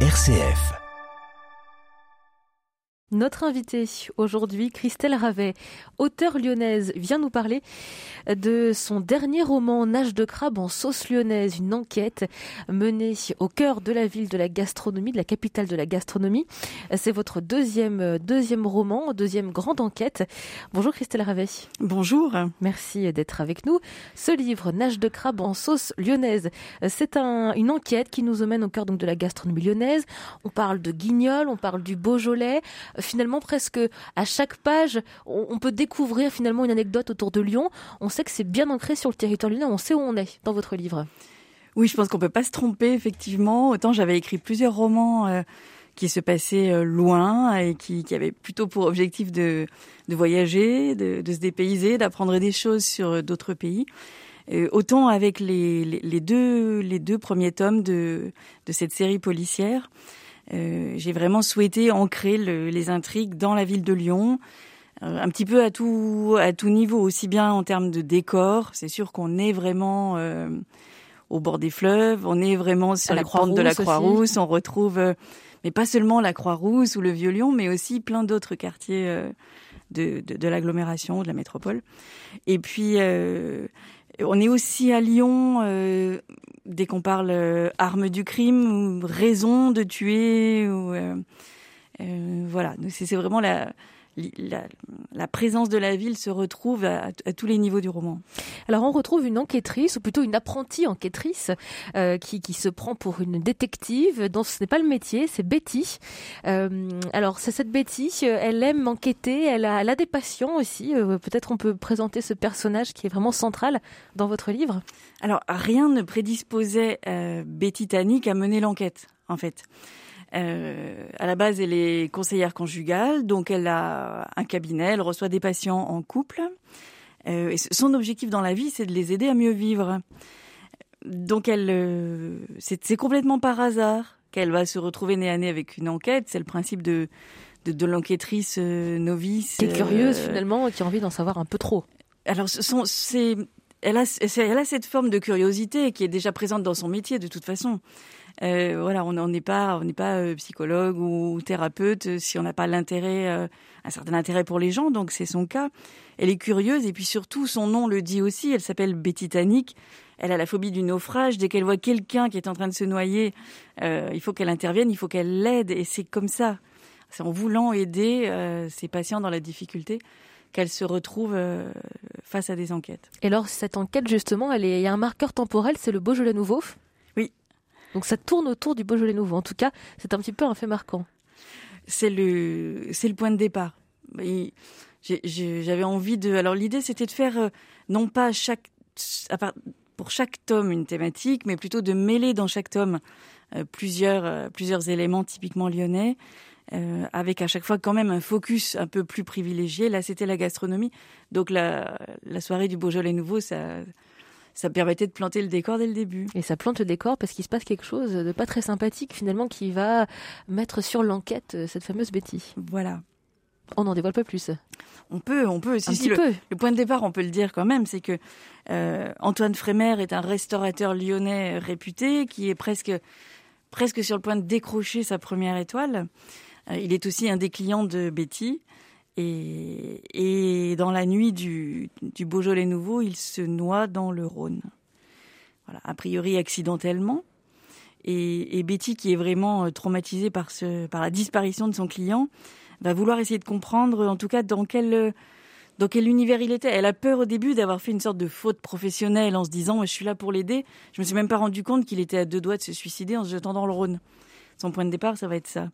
RCF. Notre invitée aujourd'hui, Christelle Ravet, auteure lyonnaise, vient nous parler de son dernier roman Nage de crabe en sauce lyonnaise, une enquête menée au cœur de la ville de la gastronomie, de la capitale de la gastronomie. C'est votre deuxième, deuxième roman, deuxième grande enquête. Bonjour Christelle Ravet. Bonjour. Merci d'être avec nous. Ce livre, Nage de crabe en sauce lyonnaise, c'est un, une enquête qui nous emmène au cœur donc de la gastronomie lyonnaise. On parle de guignol, on parle du Beaujolais finalement presque à chaque page, on, peut découvrir finalement une anecdote autour de Lyon. On sait que c'est bien ancré sur le territoire lyonnais, on sait où on est dans votre livre. Oui, je pense qu'on peut pas se tromper effectivement. Autant j'avais écrit plusieurs romans euh, qui se passaient euh, loin et qui, avaient plutôt pour objectif de, voyager, de, se dépayser, d'apprendre des choses sur euh, d'autres pays. autant avec les, deux, premiers tomes de cette série policière, euh, j'ai vraiment souhaité ancrer les intrigues dans la ville de Lyon, euh, un petit peu à tout à tout niveau, aussi bien en termes de décor. C'est sûr qu'on est vraiment euh, au bord des fleuves, on est vraiment sur la, de la Croix-Rousse. On retrouve, mais pas seulement la Croix-Rousse ou le Vieux-Lyon, mais aussi plein d'autres quartiers de, de, de l'agglomération, de la métropole. Et puis on est aussi à Lyon, euh, dès qu'on parle euh, arme du crime, ou raison de tuer, ou, euh, voilà. C'est vraiment la, la, présence de la ville se retrouve à, tous les niveaux du roman. Alors on retrouve une enquêtrice, ou plutôt une apprentie enquêtrice, euh, qui, se prend pour une détective, dont ce n'est pas le métier, c'est Betty. Euh, alors c'est cette Betty, elle aime enquêter, elle a, des passions aussi. Euh, peut-être on peut présenter ce personnage qui est vraiment central dans votre livre. Alors rien ne prédisposait Betty Tannick à mener l'enquête, en fait. Euh, à la base, elle est conseillère conjugale, donc elle a un cabinet, elle reçoit des patients en couple. Euh, et son objectif dans la vie, c'est de les aider à mieux vivre. Donc elle, euh, c'est complètement par hasard qu'elle va se retrouver nez à nez avec une enquête. C'est le principe de de, l'enquêtrice euh, novice. Qui est curieuse finalement, qui a envie d'en savoir un peu trop. Alors, c'est elle a, cette forme de curiosité qui est déjà présente dans son métier de toute façon. Euh, voilà, on n'est pas, on n'est pas euh, psychologue ou thérapeute euh, si on n'a pas l'intérêt, un certain intérêt pour les gens. Donc c'est son cas. Elle est curieuse et puis surtout son nom le dit aussi. Elle s'appelle Betty Titanic. Elle a la phobie du naufrage. Dès qu'elle voit quelqu'un qui est en train de se noyer, il faut qu'elle intervienne, il faut qu'elle l'aide. Et c'est comme ça, c'est en voulant aider ses patients dans la difficulté qu'elle se retrouve face à des enquêtes. Et alors cette enquête justement, elle il y a un marqueur temporel, c'est le Beaujolais nouveau. Donc ça tourne autour du Beaujolais nouveau. En tout cas, c'est un petit peu un fait marquant. C'est le, c'est le point de départ. J'avais envie de. Alors l'idée, c'était de faire euh, non pas chaque, pour chaque tome une thématique, mais plutôt de mêler dans chaque tome euh, plusieurs, euh, plusieurs éléments typiquement lyonnais. Avec à chaque fois quand même un focus un peu plus privilégié. Là, c'était la gastronomie. Donc la, la soirée du Beaujolais nouveau, ça, ça permettait de planter le décor dès le début. Et ça plante le décor parce qu'il se passe quelque chose de pas très sympathique finalement qui va mettre sur l'enquête euh, cette fameuse Betty. Voilà. On n'en dévoile pas plus. On peut, on peut. Si, Un petit le, peu. le, point de départ, on peut le dire quand même, c'est que euh, Antoine Frémère est un restaurateur lyonnais réputé qui est presque, presque sur le point de décrocher sa première étoile. Euh, il est aussi un des clients de Betty. Et, et, dans la nuit du, du, Beaujolais nouveau, il se noie dans le Rhône. Voilà, a priori accidentellement. Et, et, Betty, qui est vraiment euh, traumatisée par, ce, par la disparition de son client, va vouloir essayer de comprendre, en tout cas, dans quel, dans quel univers il était. Elle a peur au début d'avoir fait une sorte de faute professionnelle en se disant je suis là pour l'aider. Je me suis même pas rendu compte qu'il était à deux doigts de se suicider en se jetant dans le Rhône. Son point de départ, ça va être ça.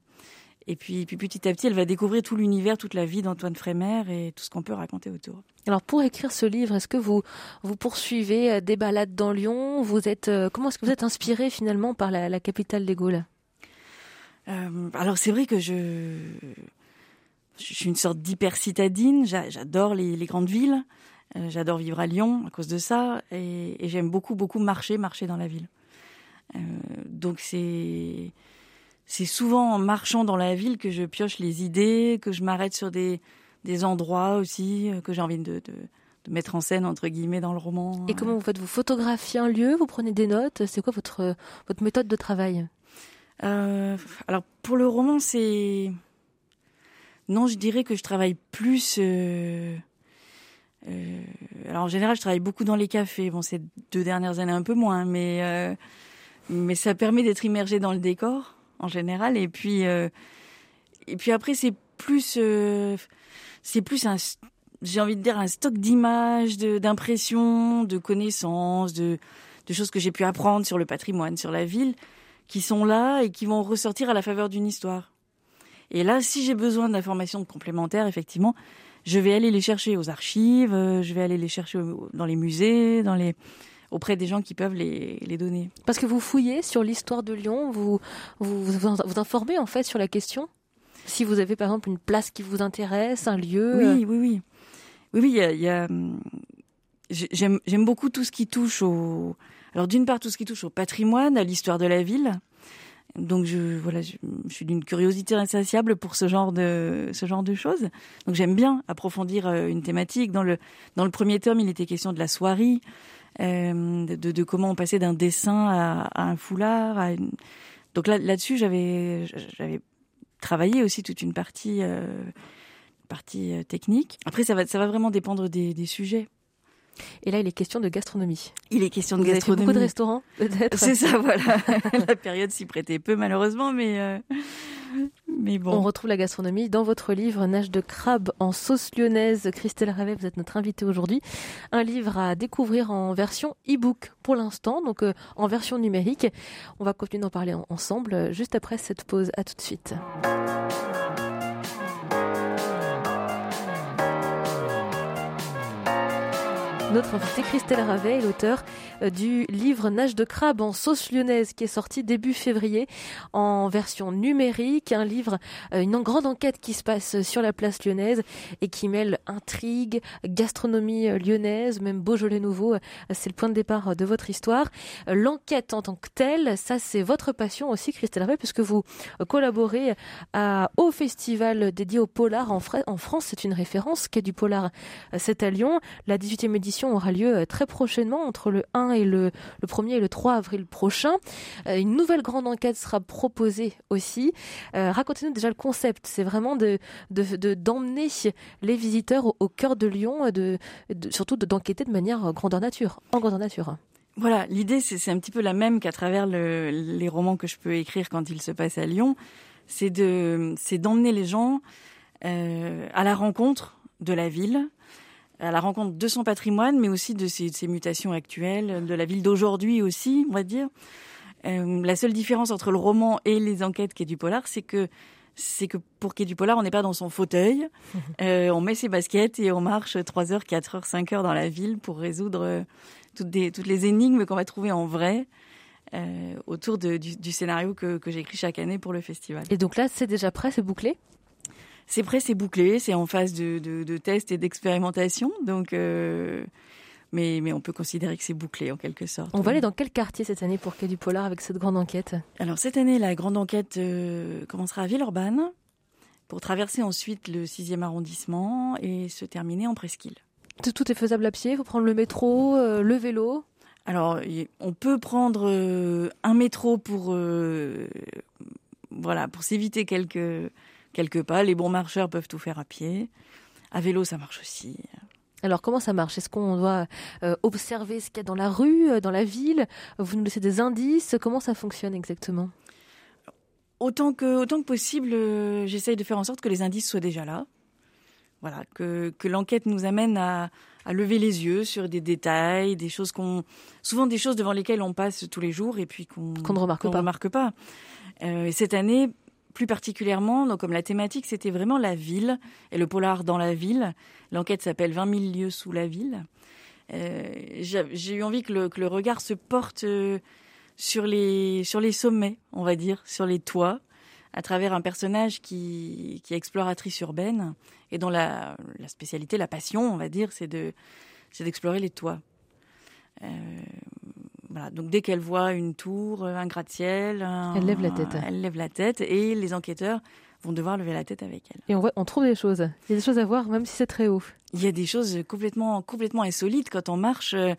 Et puis, puis petit à petit, elle va découvrir tout l'univers, toute la vie d'Antoine Frémère et tout ce qu'on peut raconter autour. Alors pour écrire ce livre, est-ce que vous vous poursuivez euh, des balades dans Lyon? Vous êtes euh, comment est-ce que vous êtes inspiré finalement par la, capitale des Gaules? Euh, Alors c'est vrai que je je suis une sorte d'hyper citadine. J'adore les, grandes villes. J'adore vivre à Lyon à cause de ça et, j'aime beaucoup beaucoup marcher marcher dans la ville. donc c'est c'est souvent en marchant dans la ville que je pioche les idées, que je m'arrête sur des, des endroits aussi euh, que j'ai envie de, de, mettre en scène entre guillemets dans le roman. Et comment vous faites? Vous photographiez un lieu, vous prenez des notes? C'est quoi votre votre méthode de travail? Alors pour le roman, c'est non, je dirais que je travaille plus. Euh, euh, alors en général, je travaille beaucoup dans les cafés. Bon, ces deux dernières années un peu moins, mais euh, mais ça permet d'être immergé dans le décor en général. Et puis et puis après, c'est plus c'est plus un j'ai envie de dire un stock d'images, d'impressions, de, connaissances, de, de choses que j'ai pu apprendre sur le patrimoine, sur la ville, qui sont là et qui vont ressortir à la faveur d'une histoire. Et là, si j'ai besoin d'informations complémentaires, effectivement, je vais aller les chercher aux archives, euh, je vais aller les chercher dans les musées, dans les auprès des gens qui peuvent les, les donner. Parce que vous fouillez sur l'histoire de Lyon, vous, vous vous informez en fait sur la question Si vous avez par exemple une place qui vous intéresse, un lieu Oui, oui, oui. Oui, oui, il y a... Y a hum, J'aime beaucoup tout ce qui touche au... Alors d'une part, tout ce qui touche au patrimoine, à l'histoire de la ville, donc je voilà, je, suis d'une curiosité insatiable pour ce genre de ce genre de choses. Donc j'aime bien approfondir euh, une thématique. Dans le dans le premier tome, il était question de la soirée, de, de, comment on passait d'un dessin à, à, un foulard. À une... Donc là là-dessus, j'avais j'avais travaillé aussi toute une partie euh, partie euh, technique. Après, ça va ça va vraiment dépendre des, des sujets. Et là, il est question de gastronomie. Il est question de Vous gastronomie. Avez fait beaucoup de restaurants, peut-être C'est ça, voilà. la période s'y prêtait peu, malheureusement, mais, euh... On retrouve la gastronomie dans votre livre Nage de crabe en sauce lyonnaise. Christelle Ravet, vous êtes notre invitée aujourd'hui. Un livre à découvrir en version e-book pour l'instant, donc euh, en version numérique. On va continuer d'en parler ensemble euh, juste après cette pause. À tout de suite. Notre invité Christelle Ravet est l'auteur du livre Nage de crabe en sauce lyonnaise qui est sorti début février en version numérique. Un livre, euh, une grande enquête qui se passe sur la place lyonnaise et qui mêle intrigue, gastronomie euh, lyonnaise, même Beaujolais nouveau. C'est le point de départ de votre histoire. L'enquête en tant que telle, ça c'est votre passion aussi Christelle Ravet puisque vous collaborez au festival dédié au polar en, France. C'est une référence qui est du polar. C'est à Lyon. La 18e édition aura lieu euh, très prochainement entre le 1 et le, le 1er et le 3 avril prochain. Euh, une nouvelle grande enquête sera proposée aussi. Euh, racontez-nous déjà le concept. C'est vraiment de, de, d'emmener les visiteurs au, cœur de Lyon, de, de surtout d'enquêter de manière grandeur nature, en grandeur nature. Voilà, l'idée c'est un petit peu la même qu'à travers le, les romans que je peux écrire quand ils se passent à Lyon. C'est de, d'emmener les gens euh, à la rencontre de la ville, à la rencontre de son patrimoine, mais aussi de ses, ses mutations actuelles, de la ville d'aujourd'hui aussi, on va dire. Euh, la seule différence entre le roman et les enquêtes Quai du Polar, c'est que c'est que pour Quai du Polar, on n'est pas dans son fauteuil, euh, on met ses baskets et on marche 3 heures, 4 heures, 5 heures dans la ville pour résoudre euh, toutes, des, toutes les énigmes qu'on va trouver en vrai. Euh, autour de, du, du, scénario que, que j'écris chaque année pour le festival. Et donc là, c'est déjà prêt, c'est bouclé? C'est prêt, c'est bouclé, c'est en phase de, de, de tests et d'expérimentation. Donc, euh, mais, mais on peut considérer que c'est bouclé en quelque sorte. On va aller dans quel quartier cette année pour Quai du Polar avec cette grande enquête? Alors cette année, la grande enquête euh, commencera à Villeurbanne pour traverser ensuite le 6e arrondissement et se terminer en Presqu'île. Tout, est faisable à pied, il faut prendre le métro, euh, le vélo? Alors, on peut prendre un métro pour voilà pour s'éviter quelques quelques pas. Les bons marcheurs peuvent tout faire à pied. À vélo, ça marche aussi. Alors comment ça marche? Est-ce qu'on doit euh, observer ce qu'il y a dans la rue, euh, dans la ville? Vous nous laissez des indices? Comment ça fonctionne exactement? Autant que, autant que possible, euh, j'essaye de faire en sorte que les indices soient déjà là. Voilà, que, que l'enquête nous amène à, à lever les yeux sur des détails, des choses qu'on, souvent des choses devant lesquelles on passe tous les jours et puis qu'on ne remarque pas. remarque pas. Euh, et cette année, plus particulièrement, donc comme la thématique c'était vraiment la ville et le polar dans la ville. L'enquête s'appelle 20 000 lieux sous la ville. Euh, J'ai eu envie que le, regard se porte euh, sur les sommets, on va dire, sur les toits, à travers un personnage qui, est exploratrice urbaine et dont la, spécialité, la passion, on va dire, c'est d'explorer les toits. Euh, voilà. Donc dès qu'elle voit une tour, un gratte-ciel, elle lève la tête. Elle lève la tête et les enquêteurs vont devoir lever la tête avec elle. Et on, voit, on trouve des choses. Il y a des choses à voir, même si c'est très haut. Il y a des choses complètement, complètement insolites quand on marche, euh,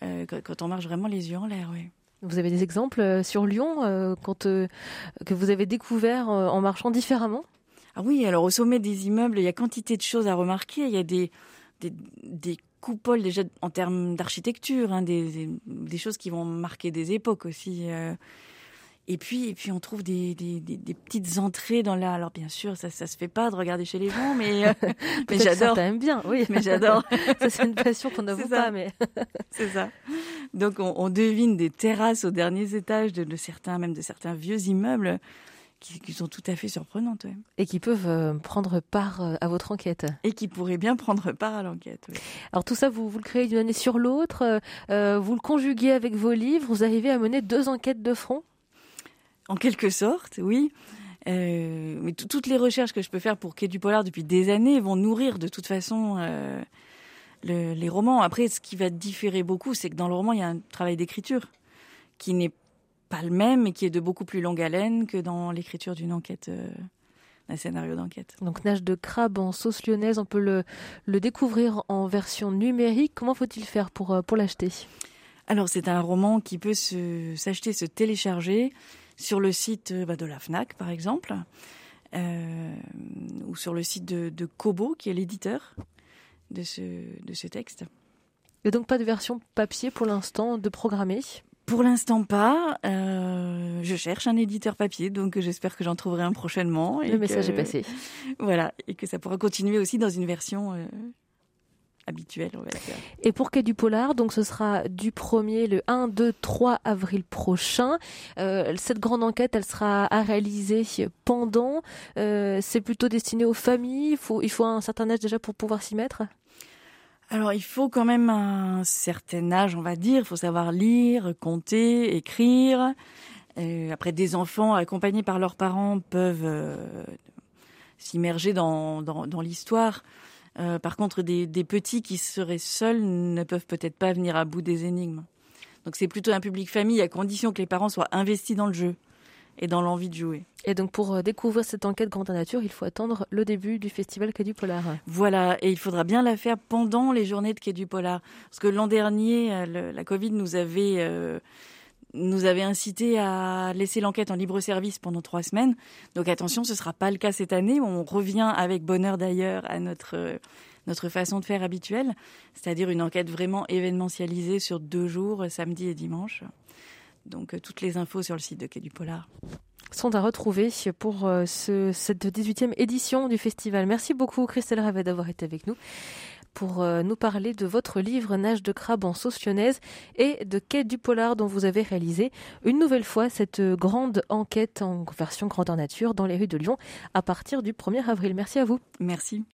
quand, quand, on marche vraiment les yeux en l'air. Oui. Vous avez des exemples sur Lyon quand, que vous avez découvert en marchant différemment? Ah oui, alors au sommet des immeubles, il y a quantité de choses à remarquer. Il y a des, des, des coupoles déjà en termes d'architecture, hein, des, des, choses qui vont marquer des époques aussi. Et puis, et puis on trouve des, des, des, petites entrées dans la. Alors bien sûr, ça, ça se fait pas de regarder chez les gens, mais, euh, mais j'adore. T'aimes bien, oui. Mais j'adore. ça c'est une passion qu'on n'avoue pas, mais. c'est ça. Donc on, on, devine des terrasses aux derniers étages de, de, certains, même de certains vieux immeubles, qui, qui sont tout à fait surprenantes. Ouais. Et qui peuvent euh, prendre part euh, à votre enquête. Et qui pourraient bien prendre part à l'enquête. Alors tout ça, vous, vous le créez d'une année sur l'autre, euh, vous le conjuguez avec vos livres, vous arrivez à mener deux enquêtes de front en quelque sorte, oui. Euh, mais toutes les recherches que je peux faire pour Quai du Polar depuis des années vont nourrir de toute façon le, les romans. Après, ce qui va différer beaucoup, c'est que dans le roman, il y a un travail d'écriture qui n'est pas le même et qui est de beaucoup plus longue haleine que dans l'écriture d'une enquête. Euh, un scénario d'enquête. Donc Nage de crabe en sauce lyonnaise, on peut le, le découvrir en version numérique. Comment faut-il faire pour, euh, pour l'acheter? Alors c'est un roman qui peut s'acheter, se télécharger sur le site euh, bah, de la FNAC, par exemple, euh, ou sur le site de, de Kobo, qui est l'éditeur de ce, de ce texte. Et donc pas de version papier pour l'instant de programmer pour l'instant pas. Euh, je cherche un éditeur papier, donc j'espère que j'en trouverai un prochainement. Le message est passé. Voilà, et que ça pourra continuer aussi dans une version euh, habituel, on va dire. Et pour Quai du Polar, donc ce sera du 1er, le 1, 2, 3 avril prochain. Euh, cette grande enquête, elle sera à réaliser pendant. C'est plutôt destiné aux familles. Il faut, il faut un certain âge déjà pour pouvoir s'y mettre? Alors il faut quand même un certain âge, on va dire. Il faut savoir lire, compter, écrire. Euh, après, des enfants accompagnés par leurs parents peuvent euh, s'immerger dans, l'histoire. Euh, par contre, des, des, petits qui seraient seuls ne peuvent peut-être pas venir à bout des énigmes. Donc c'est plutôt un public famille à condition que les parents soient investis dans le jeu et dans l'envie de jouer. Et donc pour euh, découvrir cette enquête Grande Nature, il faut attendre le début du festival Quai du Polar. Voilà, et il faudra bien la faire pendant les journées de Quai du Polar. Parce que l'an dernier, euh, le, la Covid nous avait... Euh, nous avait incité à laisser l'enquête en libre service pendant trois semaines. Donc attention, ce ne sera pas le cas cette année. On revient avec bonheur d'ailleurs à notre notre façon de faire habituelle, c'est-à-dire une enquête vraiment événementialisée sur deux jours, samedi et dimanche. Donc euh, toutes les infos sur le site de Quai du Polar sont à retrouver pour euh, ce, cette 18e édition du festival. Merci beaucoup Christelle Ravet d'avoir été avec nous pour euh, nous parler de votre livre Nage de crabe en sauce lyonnaise et de Quai du Polar dont vous avez réalisé une nouvelle fois cette grande enquête en version grandeur nature dans les rues de Lyon à partir du 1er avril. Merci à vous. Merci.